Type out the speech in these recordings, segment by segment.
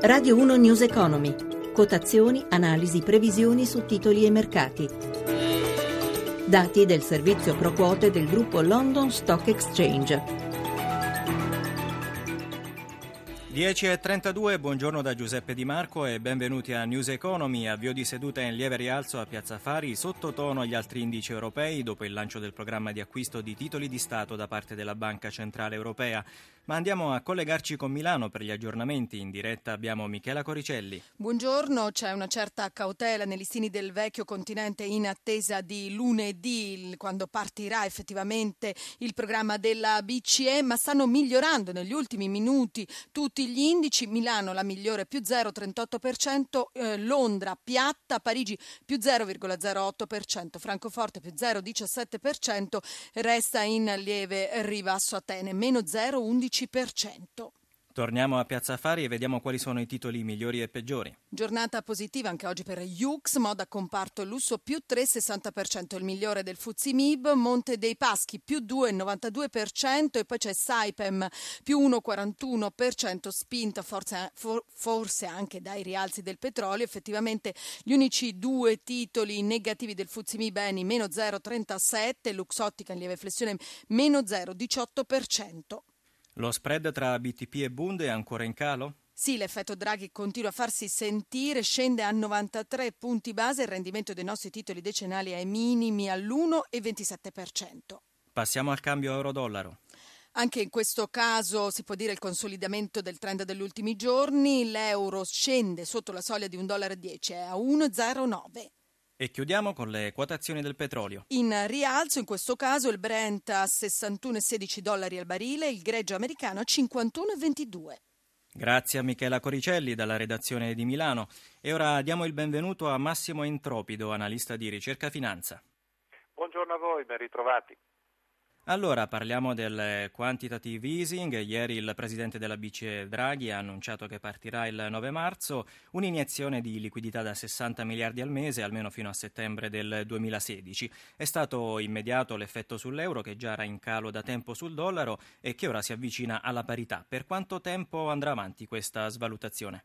Radio 1 News Economy. Quotazioni, analisi, previsioni su titoli e mercati. Dati del servizio pro quote del gruppo London Stock Exchange. 10.32, buongiorno da Giuseppe Di Marco e benvenuti a News Economy. Avvio di seduta in lieve rialzo a Piazza Fari, sottotono agli altri indici europei dopo il lancio del programma di acquisto di titoli di Stato da parte della Banca Centrale Europea. Ma andiamo a collegarci con Milano per gli aggiornamenti. In diretta abbiamo Michela Coricelli. Buongiorno, c'è una certa cautela nei listini del vecchio continente in attesa di lunedì, quando partirà effettivamente il programma della BCE, ma stanno migliorando negli ultimi minuti tutti gli indici, Milano la migliore più 0,38%, eh, Londra piatta, Parigi più 0,08%, Francoforte più 0,17%, resta in lieve ribasso Atene, meno 0,11%. Torniamo a Piazza Fari e vediamo quali sono i titoli migliori e peggiori. Giornata positiva anche oggi per Yux, moda comparto lusso più 3,60%, il migliore del Fuzimib, Monte dei Paschi più 2,92% e poi c'è Saipem più 1,41%, spinta forse, for, forse anche dai rialzi del petrolio. Effettivamente gli unici due titoli negativi del Fuzimib Eni meno 0,37%, Luxottica in lieve flessione meno 0,18%. Lo spread tra BTP e Bund è ancora in calo? Sì, l'effetto Draghi continua a farsi sentire, scende a 93 punti base, il rendimento dei nostri titoli decennali è ai minimi all'1,27%. Passiamo al cambio euro-dollaro. Anche in questo caso si può dire il consolidamento del trend degli ultimi giorni, l'euro scende sotto la soglia di 1,10 dollaro, è a 1,09. E chiudiamo con le quotazioni del petrolio. In rialzo, in questo caso, il Brent a 61,16 dollari al barile, il greggio americano a 51,22. Grazie a Michela Coricelli dalla redazione di Milano. E ora diamo il benvenuto a Massimo Entropido, analista di ricerca finanza. Buongiorno a voi, ben ritrovati. Allora parliamo del quantitative easing. Ieri il presidente della BCE Draghi ha annunciato che partirà il 9 marzo un'iniezione di liquidità da 60 miliardi al mese, almeno fino a settembre del 2016. È stato immediato l'effetto sull'euro che già era in calo da tempo sul dollaro e che ora si avvicina alla parità. Per quanto tempo andrà avanti questa svalutazione?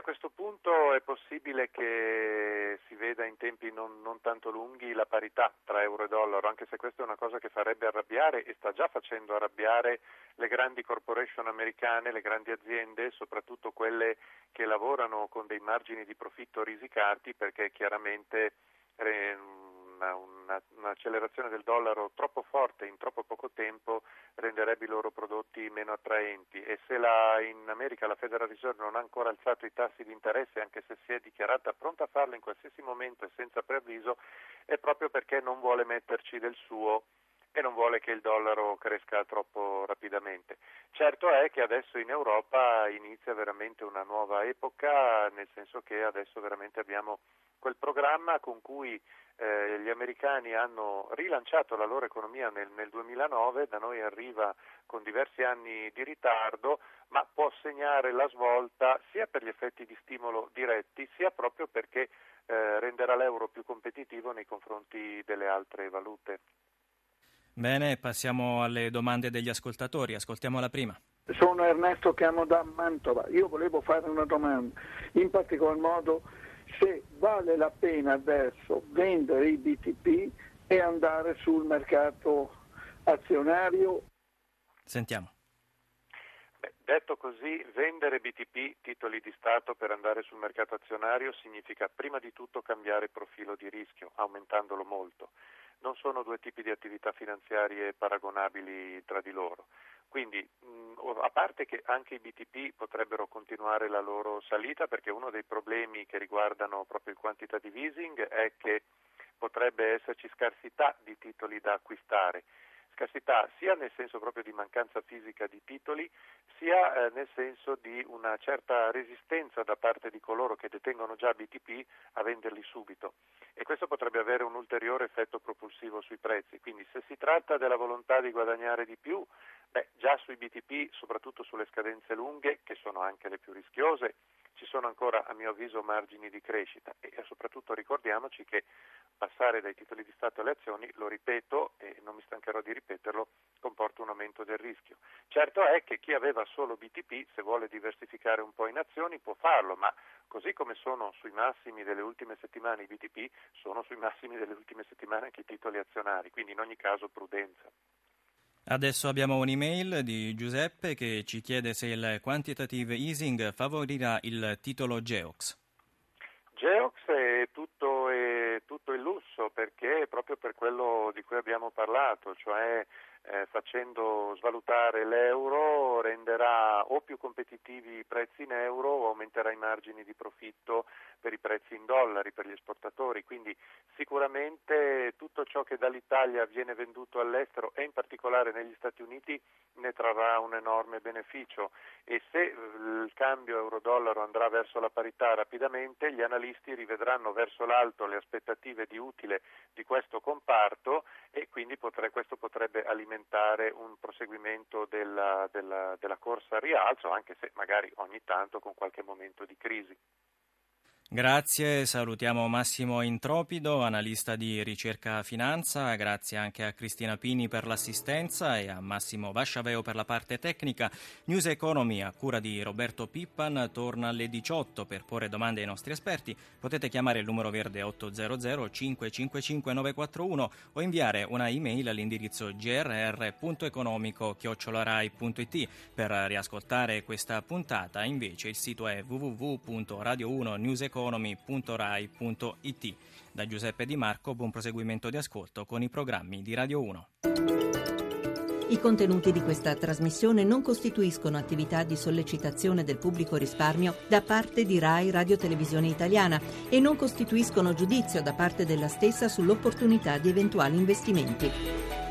A questo punto è possibile che si veda in tempi non, non, tanto lunghi la parità tra euro e dollaro, anche se questa è una cosa che farebbe arrabbiare e sta già facendo arrabbiare le grandi corporation americane, le grandi aziende, soprattutto quelle che lavorano con dei margini di profitto risicati perché chiaramente eh, una, una, un'accelerazione del dollaro troppo forte in troppo poco tempo renderebbe i loro prodotti meno attraenti e se la, in America la Federal Reserve non ha ancora alzato i tassi di interesse anche se si è dichiarata pronta a farlo in qualsiasi momento e senza preavviso è proprio perché non vuole metterci del suo e non vuole che il dollaro cresca troppo rapidamente. Certo è che adesso in Europa inizia veramente una nuova epoca, nel senso che adesso veramente abbiamo quel programma con cui eh, gli americani hanno rilanciato la loro economia nel, nel, 2009, da noi arriva con diversi anni di ritardo, ma può segnare la svolta sia per gli effetti di stimolo diretti, sia proprio perché eh, renderà l'euro più competitivo nei confronti delle altre valute. Bene, passiamo alle domande degli ascoltatori. Ascoltiamo la prima. Sono Ernesto, chiamo da Mantova. Io volevo fare una domanda, in particolar modo se vale la pena adesso vendere i BTP e andare sul mercato azionario. Sentiamo. Beh, detto così, vendere BTP, titoli di Stato, per andare sul mercato azionario significa prima di tutto cambiare profilo di rischio, aumentandolo molto non sono due tipi di attività finanziarie paragonabili tra di loro. Quindi, a parte che anche i BTP potrebbero continuare la loro salita, perché uno dei problemi che riguardano proprio il quantitative easing è che potrebbe esserci scarsità di titoli da acquistare scarsità sia nel senso proprio di mancanza fisica di titoli, sia eh, nel senso di una certa resistenza da parte di coloro che detengono già BTP a venderli subito e questo potrebbe avere un ulteriore effetto propulsivo sui prezzi. Quindi se si tratta della volontà di guadagnare di più, beh, già sui BTP, soprattutto sulle scadenze lunghe, che sono anche le più rischiose, ci sono ancora a mio avviso margini di crescita e soprattutto ricordiamoci che passare dai titoli di Stato alle azioni, lo ripeto e non mi stancherò di ripeterlo, comporta un aumento del rischio. Certo è che chi aveva solo BTP, se vuole diversificare un po' in azioni, può farlo, ma così come sono sui massimi delle ultime settimane i BTP, sono sui massimi delle ultime settimane anche i titoli azionari, quindi in ogni caso prudenza. Adesso abbiamo un'email di Giuseppe che ci chiede se il quantitative easing favorirà il titolo Geox. Geox è tutto, è tutto il lusso perché proprio per quello di cui abbiamo parlato, cioè eh, facendo svalutare l'euro renderà o più competitivi i prezzi in euro o aumenterà i margini di profitto per i prezzi in dollari per gli esportatori. Quindi sicuramente tutto ciò che dall'Italia viene venduto all'estero e in particolare negli Stati Uniti ne trarrà un enorme beneficio e se eh, il cambio euro-dollaro andrà verso la parità rapidamente gli analisti rivedranno verso l'alto le aspettative di utile di questo comparto e quindi potre, questo potrebbe alimentare un proseguimento della, della, della corsa al rialzo anche se magari ogni tanto con qualche momento di crisi. Grazie, salutiamo Massimo Intropido, analista di ricerca finanza, grazie anche a Cristina Pini per l'assistenza e a Massimo Vasciaveo per la parte tecnica. News Economy a cura di Roberto Pippan torna alle 18 per porre domande ai nostri esperti. Potete chiamare il numero verde 800 555 941 o inviare una email all'indirizzo grr.economico-rai.it. Per riascoltare questa puntata invece il sito è www.radio1newseconomy.com economy.rai.it. Da Giuseppe Di Marco, buon proseguimento di ascolto con i programmi di Radio 1. I contenuti di questa trasmissione non costituiscono attività di sollecitazione del pubblico risparmio da parte di RAI Radio Televisione Italiana e non costituiscono giudizio da parte della stessa sull'opportunità di eventuali investimenti.